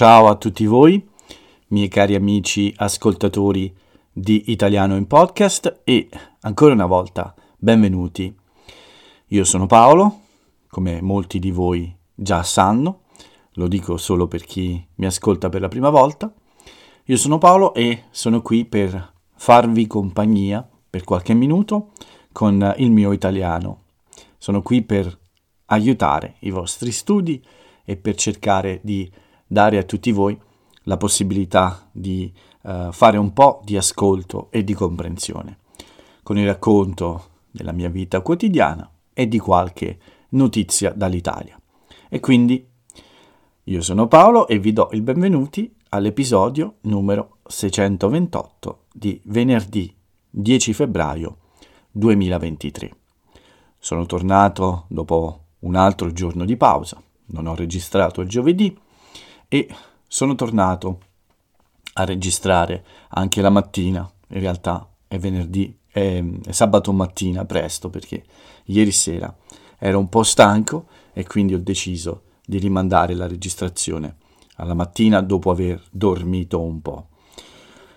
Ciao a tutti voi, miei cari amici ascoltatori di Italiano in Podcast e ancora una volta benvenuti. Io sono Paolo, come molti di voi già sanno, lo dico solo per chi mi ascolta per la prima volta. Io sono Paolo e sono qui per farvi compagnia per qualche minuto con il mio italiano. Sono qui per aiutare i vostri studi e per cercare di dare a tutti voi la possibilità di uh, fare un po' di ascolto e di comprensione con il racconto della mia vita quotidiana e di qualche notizia dall'Italia. E quindi io sono Paolo e vi do il benvenuti all'episodio numero 628 di venerdì 10 febbraio 2023. Sono tornato dopo un altro giorno di pausa, non ho registrato il giovedì e sono tornato a registrare anche la mattina, in realtà è venerdì, è, è sabato mattina presto perché ieri sera ero un po' stanco e quindi ho deciso di rimandare la registrazione alla mattina dopo aver dormito un po'.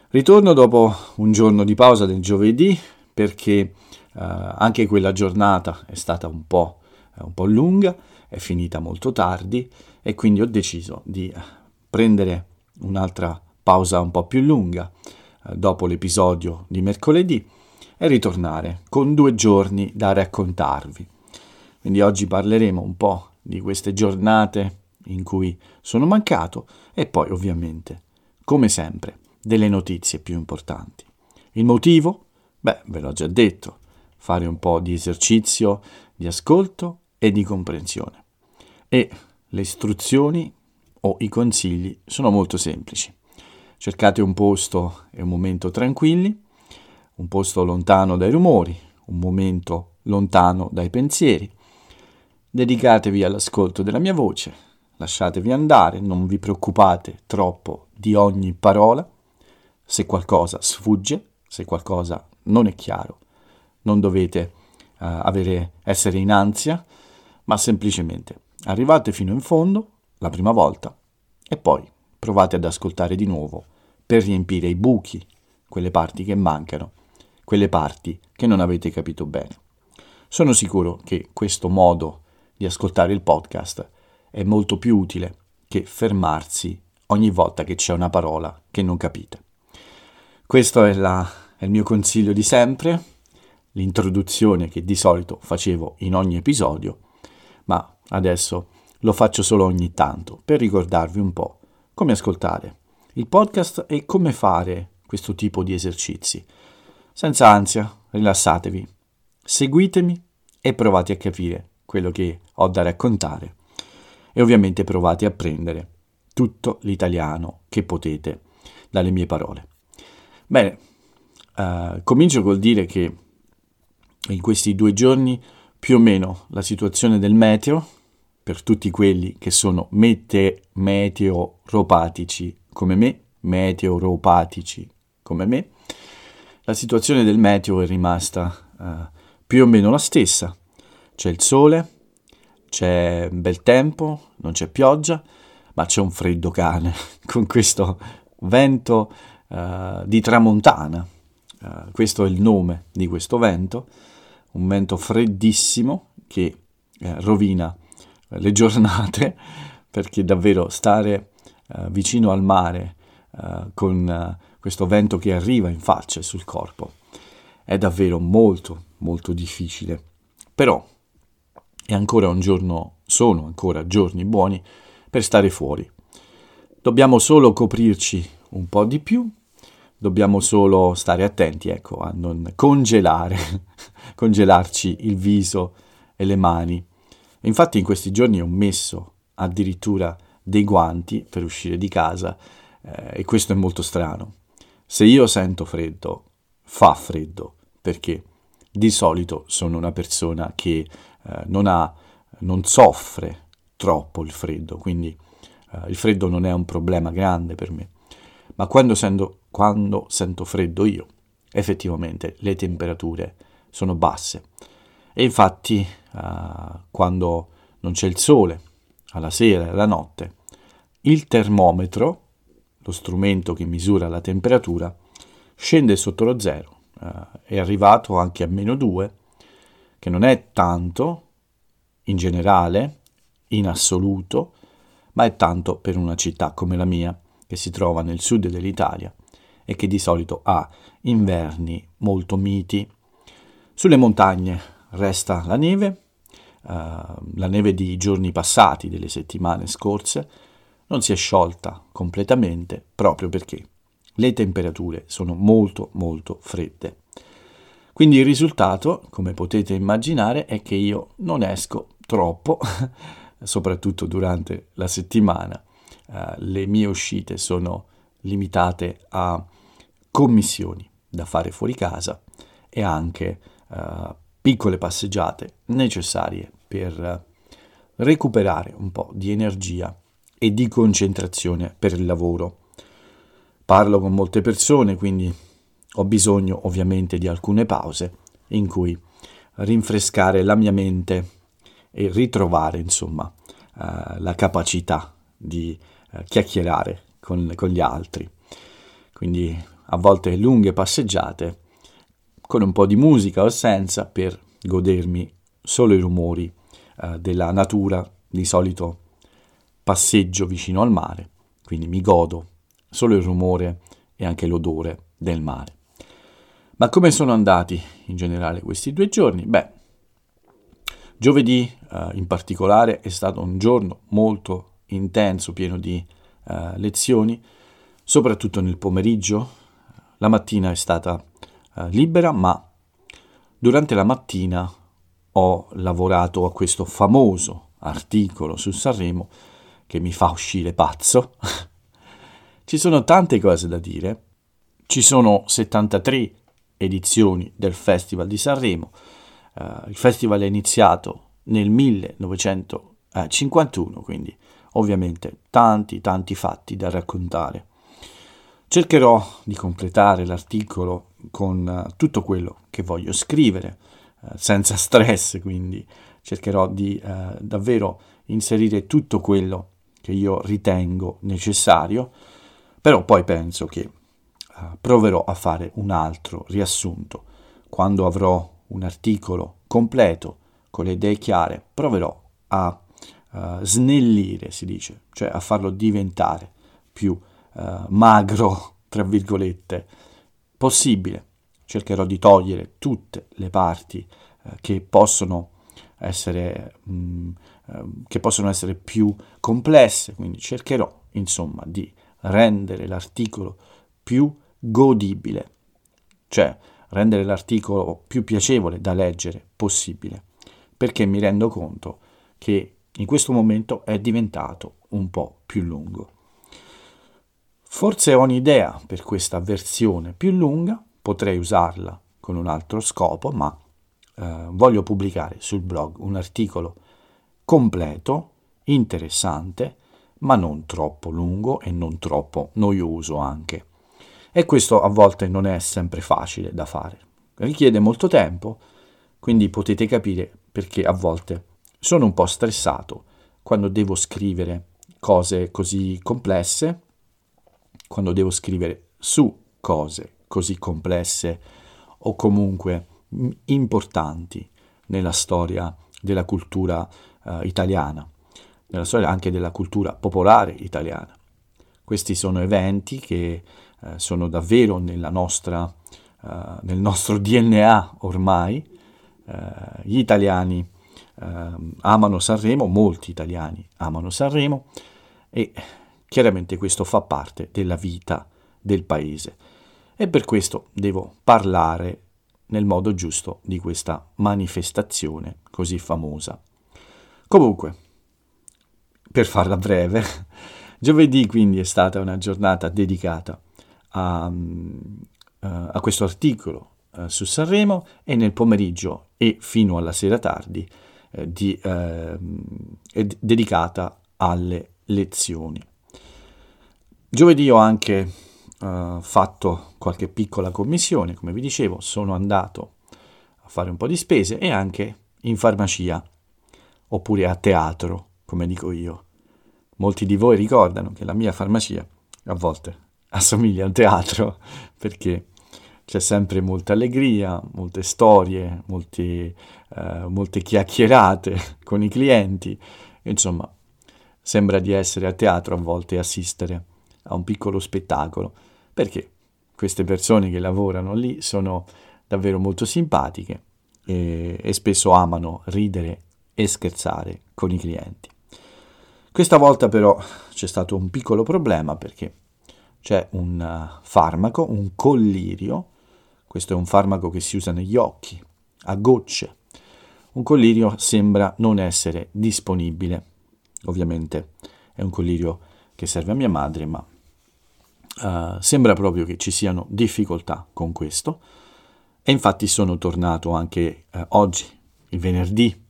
Ritorno dopo un giorno di pausa del giovedì perché uh, anche quella giornata è stata un po', un po' lunga, è finita molto tardi e quindi ho deciso di prendere un'altra pausa un po' più lunga uh, dopo l'episodio di mercoledì e ritornare con due giorni da raccontarvi. Quindi oggi parleremo un po' di queste giornate in cui sono mancato e poi ovviamente, come sempre, delle notizie più importanti. Il motivo? Beh, ve l'ho già detto, fare un po' di esercizio, di ascolto e di comprensione. E le istruzioni o i consigli sono molto semplici. Cercate un posto e un momento tranquilli, un posto lontano dai rumori, un momento lontano dai pensieri. Dedicatevi all'ascolto della mia voce, lasciatevi andare, non vi preoccupate troppo di ogni parola. Se qualcosa sfugge, se qualcosa non è chiaro, non dovete uh, avere, essere in ansia, ma semplicemente arrivate fino in fondo la prima volta e poi provate ad ascoltare di nuovo per riempire i buchi, quelle parti che mancano, quelle parti che non avete capito bene. Sono sicuro che questo modo di ascoltare il podcast è molto più utile che fermarsi ogni volta che c'è una parola che non capite. Questo è, la, è il mio consiglio di sempre, l'introduzione che di solito facevo in ogni episodio, ma adesso lo faccio solo ogni tanto per ricordarvi un po' come ascoltare il podcast e come fare questo tipo di esercizi. Senza ansia, rilassatevi, seguitemi e provate a capire quello che ho da raccontare e ovviamente provate a prendere tutto l'italiano che potete dalle mie parole. Bene, uh, comincio col dire che in questi due giorni più o meno la situazione del meteo, per tutti quelli che sono mete- meteoropatici come me, meteoropatici come me, la situazione del meteo è rimasta uh, più o meno la stessa. C'è il sole, c'è bel tempo, non c'è pioggia, ma c'è un freddo cane con questo vento uh, di tramontana. Uh, questo è il nome di questo vento, un vento freddissimo che uh, rovina le giornate perché davvero stare vicino al mare con questo vento che arriva in faccia e sul corpo è davvero molto molto difficile. Però è ancora un giorno, sono ancora giorni buoni per stare fuori. Dobbiamo solo coprirci un po' di più, dobbiamo solo stare attenti, ecco, a non congelare, congelarci il viso e le mani. Infatti in questi giorni ho messo addirittura dei guanti per uscire di casa eh, e questo è molto strano. Se io sento freddo, fa freddo, perché di solito sono una persona che eh, non, ha, non soffre troppo il freddo, quindi eh, il freddo non è un problema grande per me. Ma quando sento, quando sento freddo io, effettivamente le temperature sono basse. E infatti eh, quando non c'è il sole, alla sera, alla notte, il termometro, lo strumento che misura la temperatura, scende sotto lo zero, eh, è arrivato anche a meno 2, che non è tanto in generale, in assoluto, ma è tanto per una città come la mia, che si trova nel sud dell'Italia e che di solito ha inverni molto miti. Sulle montagne resta la neve, uh, la neve di giorni passati, delle settimane scorse, non si è sciolta completamente proprio perché le temperature sono molto molto fredde. Quindi il risultato, come potete immaginare, è che io non esco troppo, soprattutto durante la settimana. Uh, le mie uscite sono limitate a commissioni da fare fuori casa e anche uh, piccole passeggiate necessarie per recuperare un po' di energia e di concentrazione per il lavoro. Parlo con molte persone, quindi ho bisogno ovviamente di alcune pause in cui rinfrescare la mia mente e ritrovare insomma uh, la capacità di uh, chiacchierare con, con, gli altri. Quindi a volte lunghe passeggiate con un po' di musica o senza per godermi solo i rumori uh, della natura, di solito passeggio vicino al mare, quindi mi godo solo il rumore e anche l'odore del mare. Ma come sono andati in generale questi due giorni? Beh, giovedì eh, in particolare è stato un giorno molto intenso, pieno di eh, lezioni, soprattutto nel pomeriggio. La mattina è stata eh, libera, ma durante la mattina ho lavorato a questo famoso articolo su Sanremo che mi fa uscire pazzo. Ci sono tante cose da dire. Ci sono 73 edizioni del Festival di Sanremo. Uh, il festival è iniziato nel 1951, quindi ovviamente tanti tanti fatti da raccontare. Cercherò di completare l'articolo con uh, tutto quello che voglio scrivere, uh, senza stress, quindi cercherò di davvero inserire tutto quello che io ritengo necessario, però poi penso che uh, proverò a fare un altro riassunto. Quando avrò un articolo completo, con le idee chiare, proverò a uh, snellire, si dice, cioè a farlo diventare più uh, magro, tra virgolette, possibile. Cercherò di togliere tutte le parti che possono essere, mh, mm, che possono essere più complesse, quindi cercherò insomma di rendere l'articolo più godibile, cioè rendere l'articolo più piacevole da leggere possibile, perché mi rendo conto che in questo momento è diventato un po' più lungo. Forse ho un'idea per questa versione più lunga, potrei usarla con un altro scopo, ma eh, voglio pubblicare sul blog un articolo completo, interessante, ma non troppo lungo e non troppo noioso anche. E questo a volte non è sempre facile da fare. Richiede molto tempo, quindi potete capire perché a volte sono un po' stressato quando devo scrivere cose così complesse, quando devo scrivere su cose così complesse o comunque importanti nella storia della cultura uh, italiana nella storia anche della cultura popolare italiana. Questi sono eventi che eh, sono davvero nostra, eh, nel nostro DNA ormai. Eh, gli italiani ehm, amano Sanremo, molti italiani amano Sanremo e chiaramente questo fa parte della vita del paese. E per questo devo parlare nel modo giusto di questa manifestazione così famosa. Comunque, per farla breve, giovedì quindi è stata una giornata dedicata a, uh, a questo articolo uh, su Sanremo e nel pomeriggio e fino alla sera tardi uh, di, ehm, è dedicata alle lezioni. Giovedì ho anche fatto qualche piccola commissione, come vi dicevo, sono andato a fare un po' di spese e anche in farmacia oppure a teatro come dico io. molti di voi ricordano che la mia farmacia a volte assomiglia a un teatro perché c'è sempre molta allegria, molte storie, molti, eh, molte chiacchierate con i clienti, insomma sembra di essere a teatro a volte assistere a un piccolo spettacolo, perché queste persone che lavorano lì sono davvero molto simpatiche e, e spesso amano ridere e scherzare con i clienti. Questa volta però c'è stato un piccolo problema perché c'è un uh, farmaco, un collirio, questo è un farmaco che si usa negli occhi, a gocce. Un collirio sembra non essere disponibile. Ovviamente è un collirio che serve a mia madre, ma uh, sembra proprio che ci siano difficoltà con questo. E infatti sono tornato anche uh, oggi, il venerdì,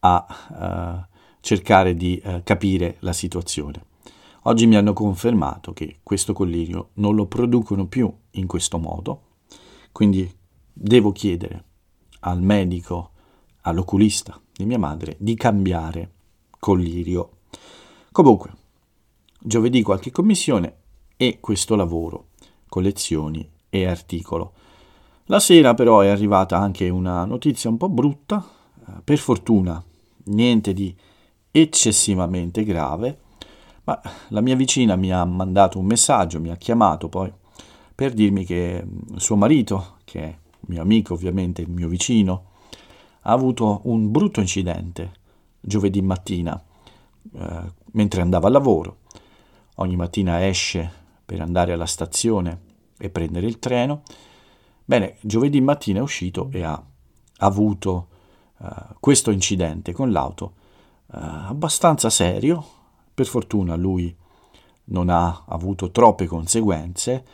a uh, cercare di capire la situazione. Oggi mi hanno confermato che questo collirio non lo producono più in questo modo, quindi devo chiedere al medico, all'oculista di mia madre, di cambiare collirio. Comunque, giovedì qualche commissione e questo lavoro, collezioni e articolo. La sera però è arrivata anche una notizia un po' brutta, eh, per fortuna niente di eccessivamente grave, ma la mia vicina mi ha mandato un messaggio, mi ha chiamato poi per dirmi che mm, suo marito, che è mio amico ovviamente, il mio vicino, ha avuto un brutto incidente giovedì mattina eh, mentre andava a lavoro. Ogni mattina esce per andare alla stazione e prendere il treno. Bene, giovedì mattina è uscito e ha avuto uh, questo incidente con l'auto uh, abbastanza serio. Per fortuna lui non ha avuto troppe conseguenze.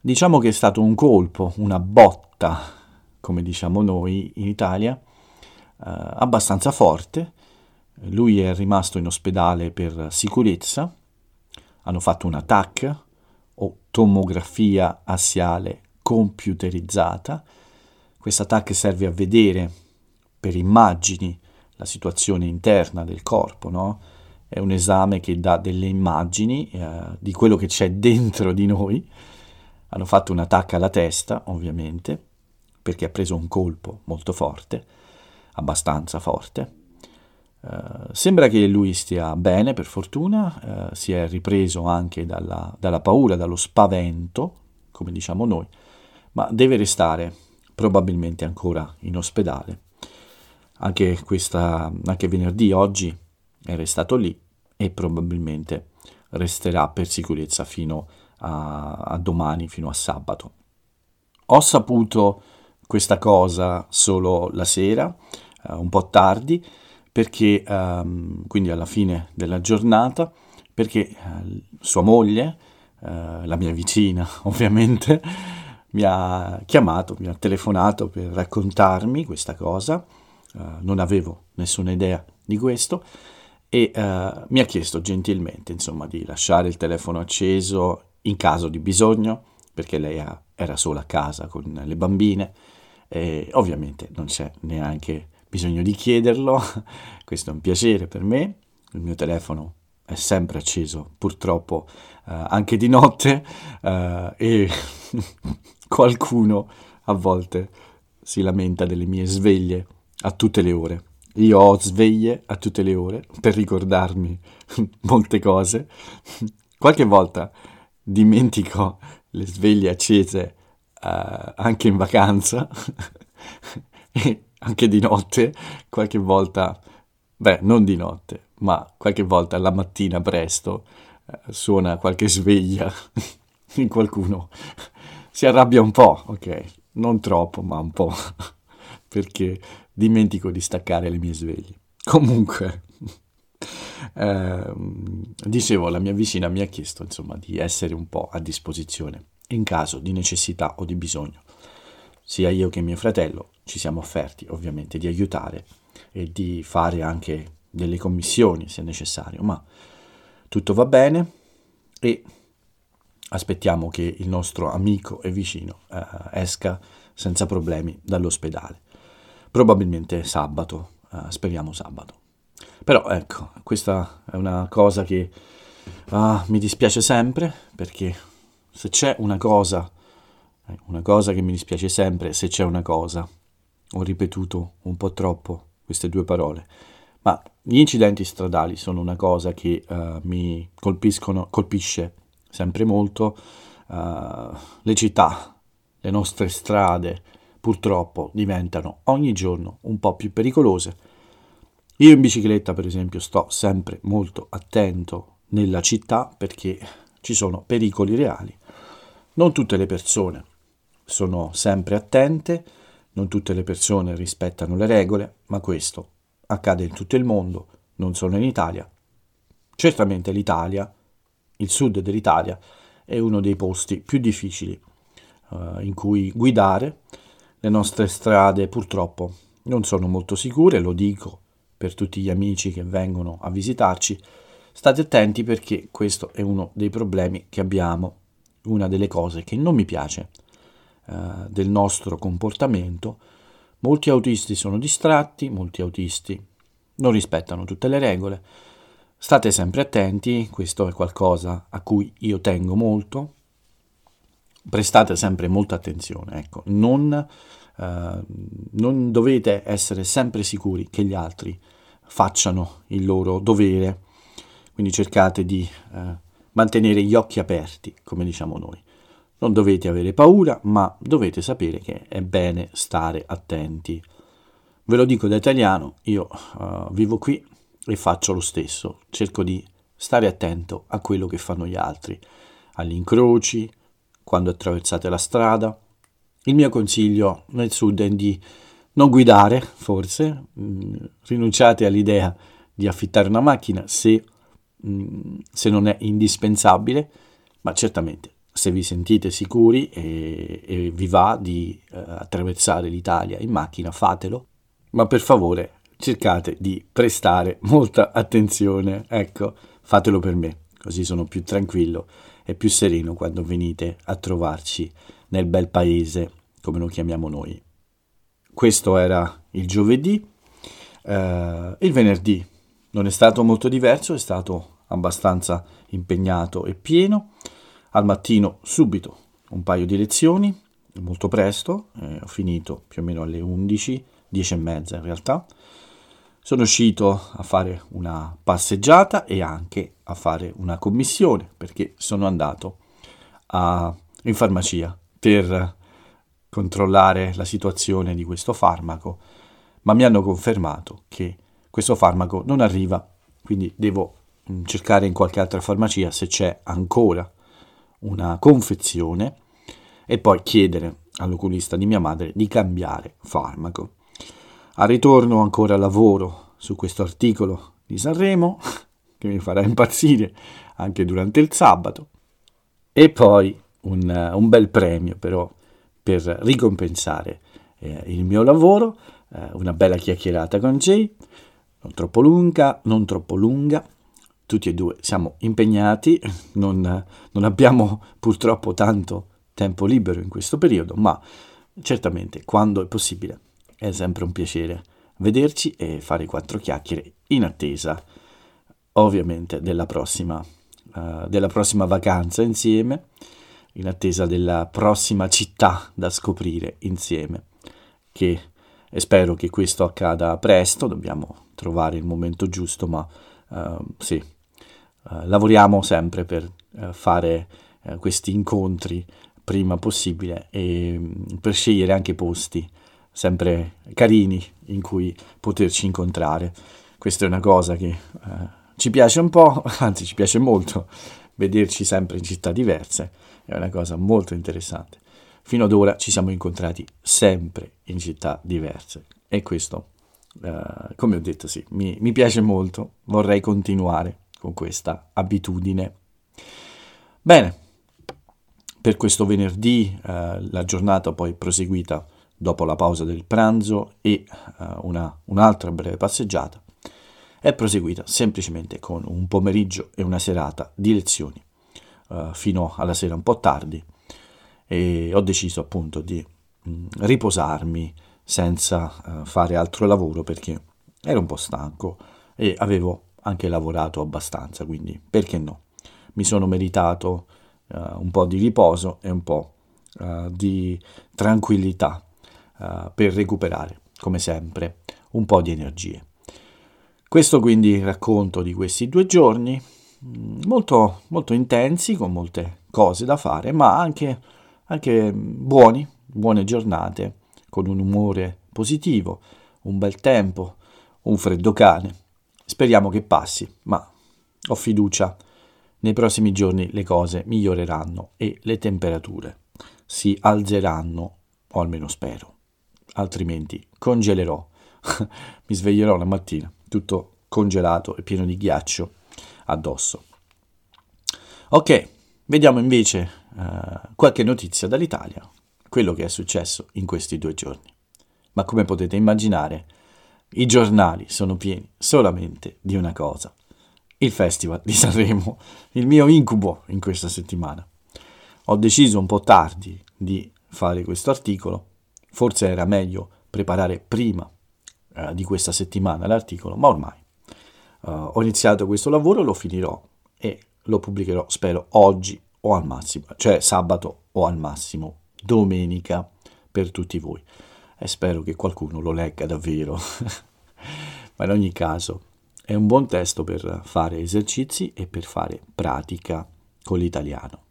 Diciamo che è stato un colpo, una botta, come diciamo noi in Italia, uh, abbastanza forte. Lui è rimasto in ospedale per sicurezza. Hanno fatto un TAC o tomografia assiale computerizzata. Questa TAC serve a vedere per immagini la situazione interna del corpo, no? È un esame che dà delle immagini eh, di quello che c'è dentro di noi. Hanno fatto un attacco alla testa, ovviamente, perché ha preso un colpo molto forte, abbastanza forte. Uh, sembra che lui stia bene, per fortuna, uh, si è ripreso anche dalla, dalla paura, dallo spavento, come diciamo noi, ma deve restare probabilmente ancora in ospedale anche, questa, anche venerdì, oggi è restato lì e probabilmente resterà per sicurezza fino a, a domani, fino a sabato. Ho saputo questa cosa solo la sera, uh, un po' tardi, perché um, quindi alla fine della giornata, perché uh, sua moglie, uh, la mia vicina ovviamente, mi ha chiamato, mi ha telefonato per raccontarmi questa cosa. Uh, non avevo nessuna idea di questo e uh, mi ha chiesto gentilmente insomma di lasciare il telefono acceso in caso di bisogno perché lei ha, era sola a casa con le bambine e ovviamente non c'è neanche bisogno di chiederlo, questo è un piacere per me, il mio telefono è sempre acceso, purtroppo uh, anche di notte uh, e qualcuno a volte si lamenta delle mie sveglie a tutte le ore. Io ho sveglie a tutte le ore per ricordarmi molte cose. Qualche volta dimentico le sveglie accese uh, anche in vacanza e anche di notte, qualche volta, beh, non di notte, ma qualche volta la mattina presto uh, suona qualche sveglia e qualcuno si arrabbia un po', ok? Non troppo, ma un po', perché dimentico di staccare le mie sveglie. Comunque, eh, dicevo, la mia vicina mi ha chiesto insomma di essere un po' a disposizione in caso di necessità o di bisogno. Sia io che mio fratello ci siamo offerti ovviamente di aiutare e di fare anche delle commissioni se necessario, ma tutto va bene e aspettiamo che il nostro amico e vicino eh, esca senza problemi dall'ospedale probabilmente sabato, uh, speriamo sabato. Però ecco, questa è una cosa che ah, mi dispiace sempre perché se c'è una cosa, eh, una cosa che mi dispiace sempre, se c'è una cosa, ho ripetuto un po' troppo queste due parole, ma gli incidenti stradali sono una cosa che uh, mi colpisce sempre molto. Uh, le città, le nostre strade, purtroppo diventano ogni giorno un po' più pericolose. Io in bicicletta, per esempio, sto sempre molto attento nella città perché ci sono pericoli reali. Non tutte le persone sono sempre attente, non tutte le persone rispettano le regole, ma questo accade in tutto il mondo, non solo in Italia. Certamente l'Italia, il sud dell'Italia, è uno dei posti più difficili uh, in cui guidare. Le nostre strade purtroppo non sono molto sicure, lo dico per tutti gli amici che vengono a visitarci. State attenti perché questo è uno dei problemi che abbiamo, una delle cose che non mi piace uh, del nostro comportamento Molti autisti sono distratti, molti autisti non rispettano tutte le regole. State sempre attenti, questo è qualcosa a cui io tengo molto. Prestate sempre molta attenzione, ecco, non, eh, non dovete essere sempre sicuri che gli altri facciano il loro dovere, quindi cercate di eh, mantenere gli occhi aperti, come diciamo noi. Non dovete avere paura, ma dovete sapere che è bene stare attenti. Ve lo dico da italiano, io uh, vivo qui e faccio lo stesso, cerco di stare attento a quello che fanno gli altri, agli incroci, quando attraversate la strada. Il mio consiglio nel sud è di non guidare, forse, mm, rinunciate all'idea di affittare una macchina se, mm, se non è indispensabile, ma certamente se vi sentite sicuri e, e vi va di eh, attraversare l'Italia in macchina, fatelo, ma per favore cercate di prestare molta attenzione, ecco, fatelo per me, così sono più tranquillo e più sereno quando venite a trovarci nel bel paese, come lo chiamiamo noi. Questo era il giovedì, eh, il venerdì non è stato molto diverso, è stato abbastanza impegnato e pieno al mattino subito un paio di lezioni, molto presto, eh, ho finito più o meno alle 11, 10 e mezza in realtà. Sono uscito a fare una passeggiata e anche a fare una commissione perché sono andato a, in farmacia per controllare la situazione di questo farmaco, ma mi hanno confermato che questo farmaco non arriva, quindi devo mm, cercare in qualche altra farmacia se c'è ancora una confezione e poi chiedere all'oculista di mia madre di cambiare farmaco. A ritorno ancora lavoro su questo articolo di Sanremo che mi farà impazzire anche durante il sabato e poi un, un bel premio però per ricompensare eh, il mio lavoro, eh, una bella chiacchierata con Jay, non troppo lunga, non troppo lunga, tutti e due siamo impegnati, non, non abbiamo purtroppo tanto tempo libero in questo periodo, ma certamente quando è possibile è sempre un piacere vederci e fare quattro chiacchiere in attesa ovviamente della prossima, uh, della prossima vacanza insieme, in attesa della prossima città da scoprire insieme, che e spero che questo accada presto, dobbiamo trovare il momento giusto, ma uh, sì, lavoriamo sempre per uh, fare uh, questi incontri prima possibile e um, per scegliere anche posti sempre carini in cui poterci incontrare. Questa è una cosa che ci piace un po', anzi ci piace molto, vederci sempre in città diverse, è una cosa molto interessante. Fino ad ora ci siamo incontrati sempre in città diverse e questo, come ho detto, sì, mi, mi piace molto, vorrei continuare con questa abitudine. Bene, per questo venerdì eh, la giornata poi proseguita dopo la pausa del pranzo e eh, una, un'altra breve passeggiata è proseguita semplicemente con un pomeriggio e una serata di lezioni eh, fino alla sera un po' tardi e ho deciso appunto di mh, mm, riposarmi senza uh, fare altro lavoro perché ero un po' stanco e avevo anche lavorato abbastanza, quindi perché no? Mi sono meritato uh, un po' di riposo e un po' uh, di tranquillità uh, per recuperare, come sempre, un po' di energie. Questo quindi racconto di questi due giorni, mm, molto, molto intensi, con molte cose da fare, ma anche, anche buoni, buone giornate, con un umore positivo, un bel tempo, un freddo cane. Speriamo che passi, ma ho fiducia. Nei prossimi giorni le cose miglioreranno e le temperature si alzeranno, o almeno spero. Altrimenti congelerò. Mi sveglierò la mattina tutto congelato e pieno di ghiaccio addosso. Ok, vediamo invece uh, qualche notizia dall'Italia, quello che è successo in questi due giorni. Ma come potete immaginare, i giornali sono pieni solamente di una cosa, il Festival di Sanremo, il mio incubo in questa settimana. Ho deciso un po' tardi di fare questo articolo, forse era meglio preparare prima eh, di questa settimana l'articolo, ma ormai uh, ho iniziato questo lavoro, lo finirò e lo pubblicherò, spero, oggi o al massimo, cioè sabato o al massimo domenica per tutti voi. E spero che qualcuno lo legga davvero. ma in ogni caso è un buon testo per fare esercizi e per fare pratica con l'italiano.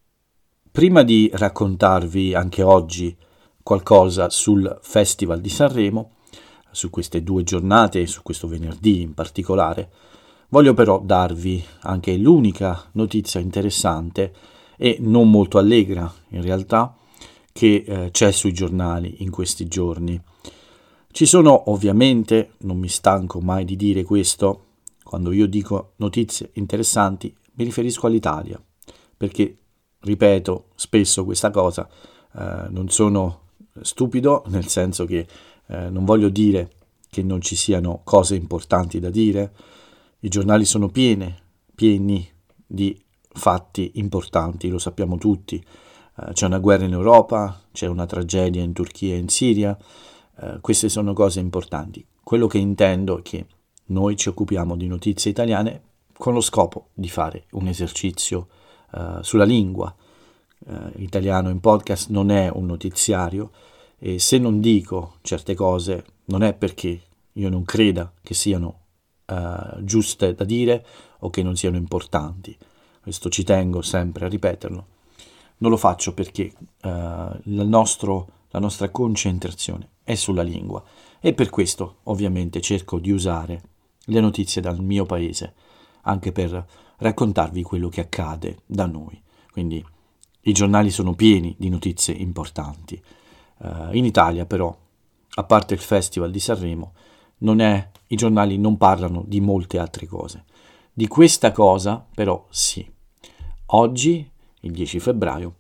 Prima di raccontarvi anche oggi qualcosa sul Festival di Sanremo, su queste due giornate e su questo venerdì in particolare, voglio però darvi anche l'unica notizia interessante e non molto allegra in realtà che eh, c'è sui giornali in questi giorni. Ci sono ovviamente, non mi stanco mai di dire questo, quando io dico notizie interessanti mi riferisco all'Italia, perché, ripeto spesso questa cosa, eh, non sono stupido, nel senso che eh, non voglio dire che non ci siano cose importanti da dire, i giornali sono piene, pieni di fatti importanti, lo sappiamo tutti. Uh, c'è una guerra in Europa, c'è una tragedia in Turchia e in Siria, uh, queste sono cose importanti. Quello che intendo è che noi ci occupiamo di notizie italiane con lo scopo di fare un esercizio uh, sulla lingua. italiano in podcast non è un notiziario, e se non dico certe cose non è perché io non creda che siano uh, giuste da dire o che non siano importanti. Questo ci tengo sempre a ripeterlo. Non lo faccio perché uh, nostro, la nostra concentrazione è sulla lingua e per questo ovviamente cerco di usare le notizie dal mio paese anche per raccontarvi quello che accade da noi. Quindi i giornali sono pieni di notizie importanti. Uh, in Italia però, a parte il Festival di Sanremo, è, i giornali non parlano di molte altre cose. Di questa cosa però sì. Oggi, il 10 febbraio,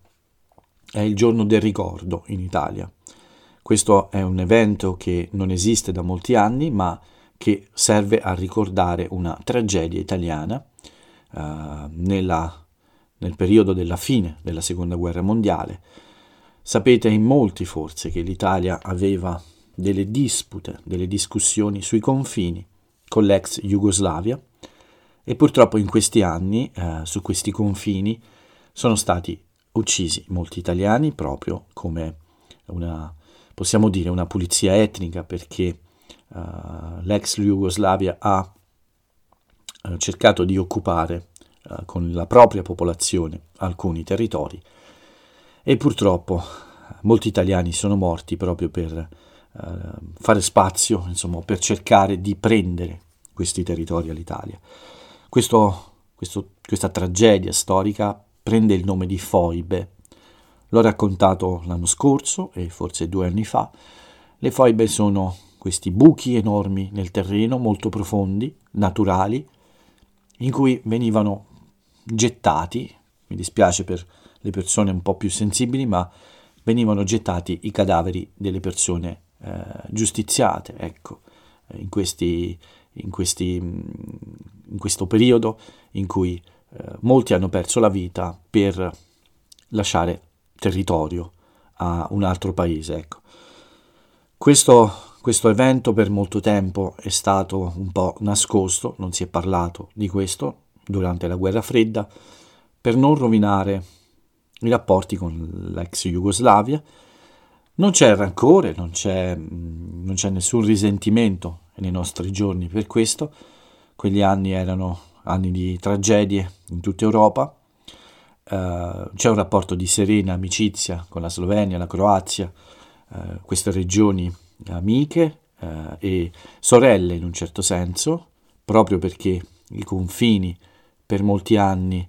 è il giorno del ricordo in Italia. Questo è un evento che non esiste da molti anni, ma che serve a ricordare una tragedia italiana uh, nella, nel periodo della fine della Seconda Guerra Mondiale, Sapete in molti forse che l'Italia aveva delle dispute, delle discussioni sui confini con l'ex Jugoslavia e purtroppo in questi anni eh, su questi confini sono stati uccisi molti italiani proprio come una, possiamo dire, una pulizia etnica perché uh, l'ex Jugoslavia ha uh, cercato di occupare uh, con la propria popolazione alcuni territori e purtroppo molti italiani sono morti proprio per fare spazio, insomma, per cercare di prendere questi territori all'Italia. Questo, questo, questa tragedia storica prende il nome di foibe. L'ho raccontato l'anno scorso e forse due anni fa. Le foibe sono questi buchi enormi nel terreno, molto profondi, naturali, in cui venivano gettati, mi dispiace per le persone un po' più sensibili, ma venivano gettati i cadaveri delle persone eh, giustiziate, ecco, in, questi, in, questi, in, questo periodo in cui molti hanno perso la vita per lasciare territorio a un altro paese, ecco. Questo, questo evento per molto tempo è stato un po' nascosto, non si è parlato di questo durante la guerra fredda, per non rovinare i rapporti con l'ex Jugoslavia. Non c'è rancore, non c'è, non c'è nessun risentimento nei nostri giorni per questo. Quegli anni erano anni di tragedie in tutta Europa. Uh, c'è un rapporto di serena amicizia con la Slovenia, la Croazia, uh, queste regioni amiche uh, e sorelle in un certo senso, proprio perché i confini per molti anni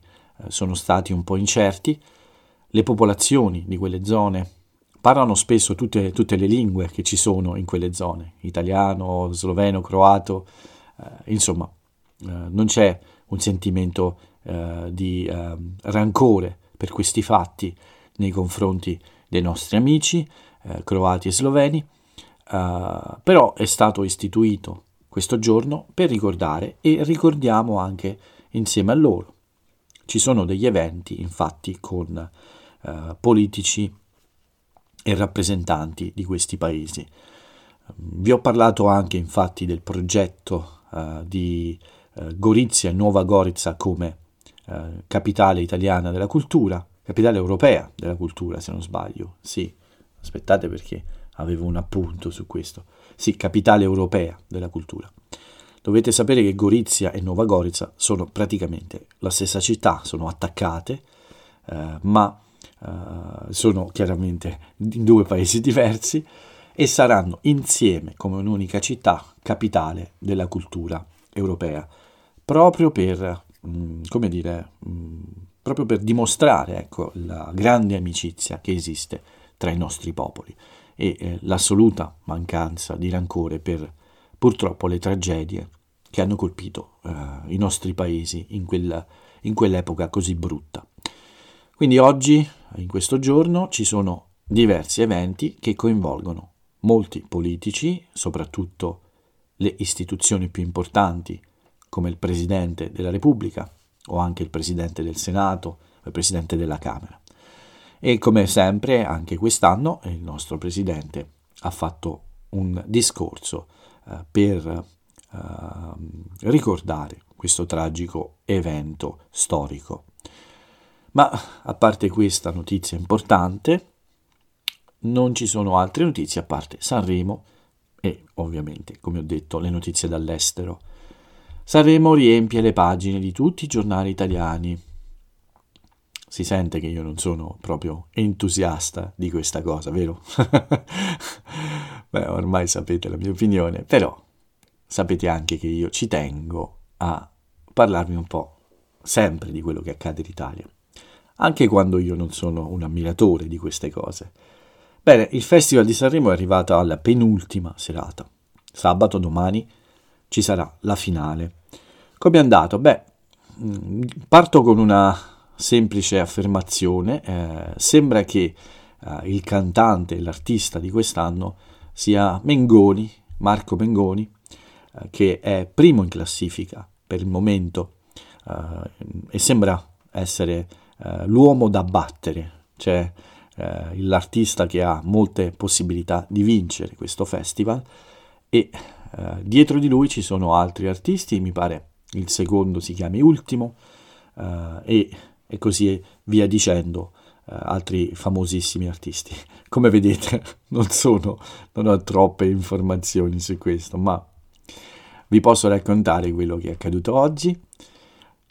sono stati un po' incerti. Le popolazioni di quelle zone parlano spesso tutte, tutte le lingue che ci sono in quelle zone, italiano, sloveno, croato, insomma, non c'è un sentimento eh, di eh, rancore per questi fatti nei confronti dei nostri amici eh, croati e sloveni, eh, però è stato istituito questo giorno per ricordare e ricordiamo anche insieme a loro. Ci sono degli eventi, infatti, con eh, politici e rappresentanti di questi paesi. Vi ho parlato anche, infatti, del progetto di Gorizia e Nuova Gorizia come uh, capitale italiana della cultura, capitale europea della cultura, se non sbaglio. Sì, aspettate perché avevo un appunto su questo. Sì, capitale europea della cultura. Dovete sapere che Gorizia e Nuova Gorizia sono praticamente la stessa città, sono attaccate, ma sono chiaramente in due paesi diversi e saranno insieme come un'unica città capitale della cultura europea, proprio per, mm, come dire, mm, proprio per dimostrare ecco, la grande amicizia che esiste tra i nostri popoli e eh, l'assoluta mancanza di rancore per purtroppo le tragedie che hanno colpito eh, i nostri paesi in, quella, in quell'epoca così brutta. Quindi oggi, in questo giorno, ci sono diversi eventi che coinvolgono molti politici, soprattutto le istituzioni più importanti come il Presidente della Repubblica o anche il Presidente del Senato o il Presidente della Camera. E come sempre anche quest'anno il nostro Presidente ha fatto un discorso eh, per eh, ricordare questo tragico evento storico. Ma a parte questa notizia importante, non ci sono altre notizie a parte Sanremo e ovviamente, come ho detto, le notizie dall'estero. Sanremo riempie le pagine di tutti i giornali italiani. Si sente che io non sono proprio entusiasta di questa cosa, vero? Beh, ormai sapete la mia opinione, però sapete anche che io ci tengo a parlarvi un po' sempre di quello che accade in Italia, anche quando io non sono un ammiratore di queste cose. Bene, il Festival di Sanremo è arrivato alla penultima serata. Sabato, domani, ci sarà la finale. Come è andato? Beh, mm, parto con una semplice affermazione. Eh, sembra che eh, il cantante, l'artista di quest'anno sia Mengoni, Marco Mengoni, eh, che è primo in classifica per il momento eh, e sembra essere eh, l'uomo da battere. Cioè, l'artista che ha molte possibilità di vincere questo festival e eh, dietro di lui ci sono altri artisti, mi pare il secondo si chiami Ultimo eh, e, e, così via dicendo eh, altri famosissimi artisti. Come vedete non, sono, non ho troppe informazioni su questo, ma vi posso raccontare quello che è accaduto oggi.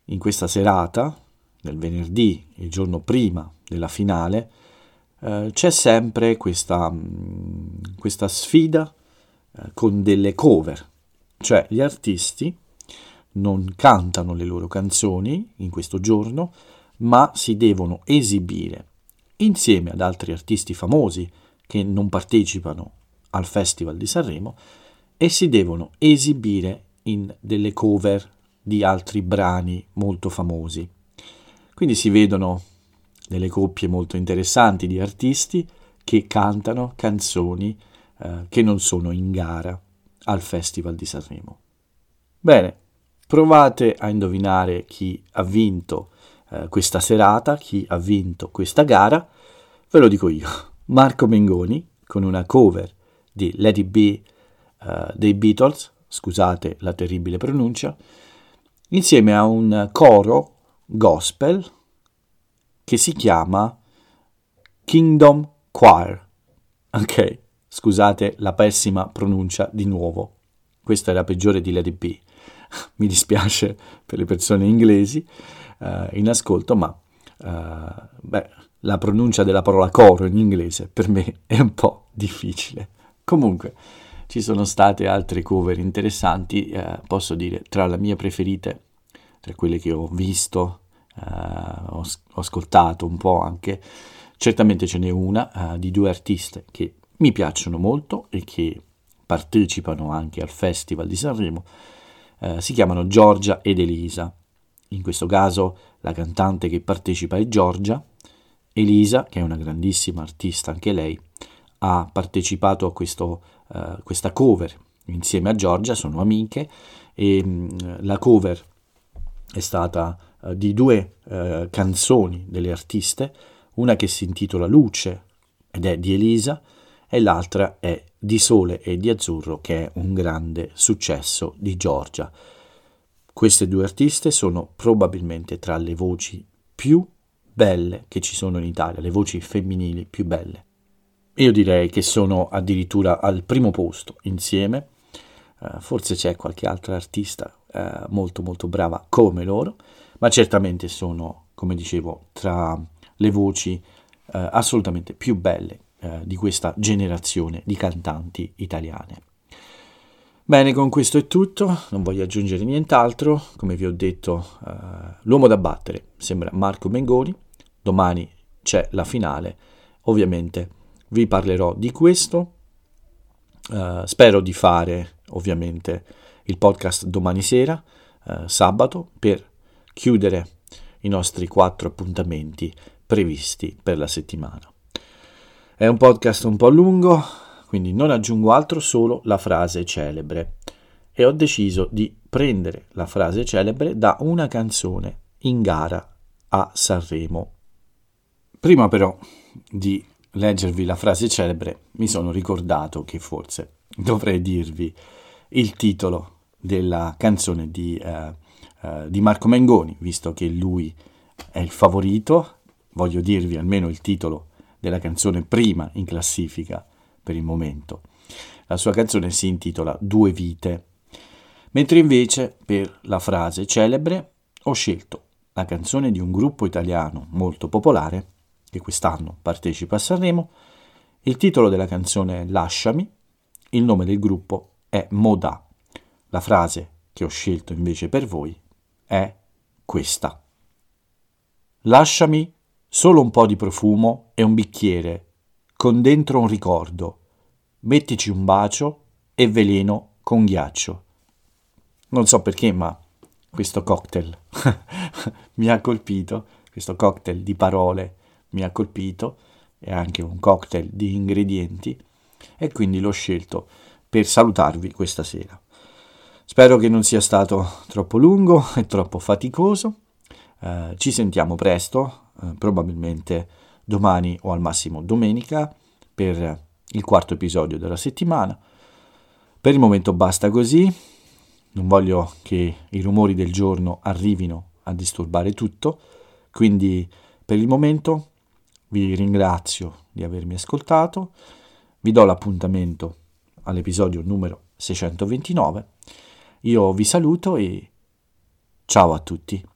In questa serata, nel venerdì, il giorno prima della finale, c'è sempre questa, mm, questa sfida con delle cover, cioè gli artisti non cantano le loro canzoni in questo giorno, ma si devono esibire insieme ad altri artisti famosi che non partecipano al Festival di Sanremo e si devono esibire in delle cover di altri brani molto famosi. Quindi si vedono delle coppie molto interessanti di artisti che cantano canzoni eh, che non sono in gara al Festival di Sanremo. Bene, provate a indovinare chi ha vinto eh, questa serata, chi ha vinto questa gara. Ve lo dico io, Marco Mengoni con una cover di Lady B uh, dei Beatles, scusate la terribile pronuncia, insieme a un coro gospel che si chiama Kingdom Choir. Ok, scusate la pessima pronuncia di nuovo. Questa è la peggiore di Lady B. Mi dispiace per le persone inglesi uh, in ascolto, ma uh, beh, la pronuncia della parola coro in inglese per me è un po' difficile. Comunque, ci sono state altre cover interessanti, eh, posso dire, tra le mie preferite, tra quelle che ho visto, eh, ho, ho, ascoltato un po' anche, certamente ce n'è una eh, di due artiste che mi piacciono molto e che partecipano anche al Festival di Sanremo, eh, si chiamano Giorgia ed Elisa. In questo caso la cantante che partecipa è Giorgia, Elisa, che è una grandissima artista anche lei, ha partecipato a questo, uh, questa cover insieme a Giorgia, sono amiche, e mh, la cover è stata uh, di due uh, canzoni delle artiste, una che si intitola Luce ed è di Elisa e l'altra è Di Sole e di Azzurro che è un grande successo di Giorgia. Queste due artiste sono probabilmente tra le voci più belle che ci sono in Italia, le voci femminili più belle. Io direi che sono addirittura al primo posto insieme, uh, forse c'è qualche altra artista uh, molto molto brava come loro, ma certamente sono, come dicevo, tra le voci uh, assolutamente più belle di questa generazione di cantanti italiane. Bene, con questo è tutto, non voglio aggiungere nient'altro, come vi ho detto, l'uomo da battere sembra Marco Mengoni, domani c'è la finale, ovviamente vi parlerò di questo, uh, spero di fare ovviamente il podcast domani sera, uh, sabato, per chiudere i nostri quattro appuntamenti previsti per la settimana. È un podcast un po' lungo, quindi non aggiungo altro, solo la frase celebre. E ho deciso di prendere la frase celebre da una canzone in gara a Sanremo Prima però di leggervi la frase celebre, mi sono ricordato che forse dovrei dirvi il titolo della canzone di, uh, uh, di Marco Mengoni, visto che lui è il favorito, voglio dirvi almeno il titolo della canzone prima in classifica per il momento. La sua canzone si intitola Due vite, mentre invece per la frase celebre ho scelto la canzone di un gruppo italiano molto popolare che quest'anno partecipa a Sanremo. Il titolo della canzone è Lasciami, il nome del gruppo è Moda. La frase che ho scelto invece per voi è questa. Lasciami solo un po' di profumo e un bicchiere, con dentro un ricordo. Mettici un bacio e veleno con ghiaccio. Non so perché, ma questo cocktail mi ha colpito, questo cocktail di parole mi ha colpito, è anche un cocktail di ingredienti e quindi l'ho scelto per salutarvi questa sera. Spero che non sia stato troppo lungo e troppo faticoso. Eh, ci sentiamo presto, eh, probabilmente domani o al massimo domenica, per il quarto episodio della settimana. Per il momento basta così, non voglio che i rumori del giorno arrivino a disturbare tutto, quindi per il momento vi ringrazio di avermi ascoltato, vi do l'appuntamento all'episodio numero 629. Io vi saluto e ciao a tutti.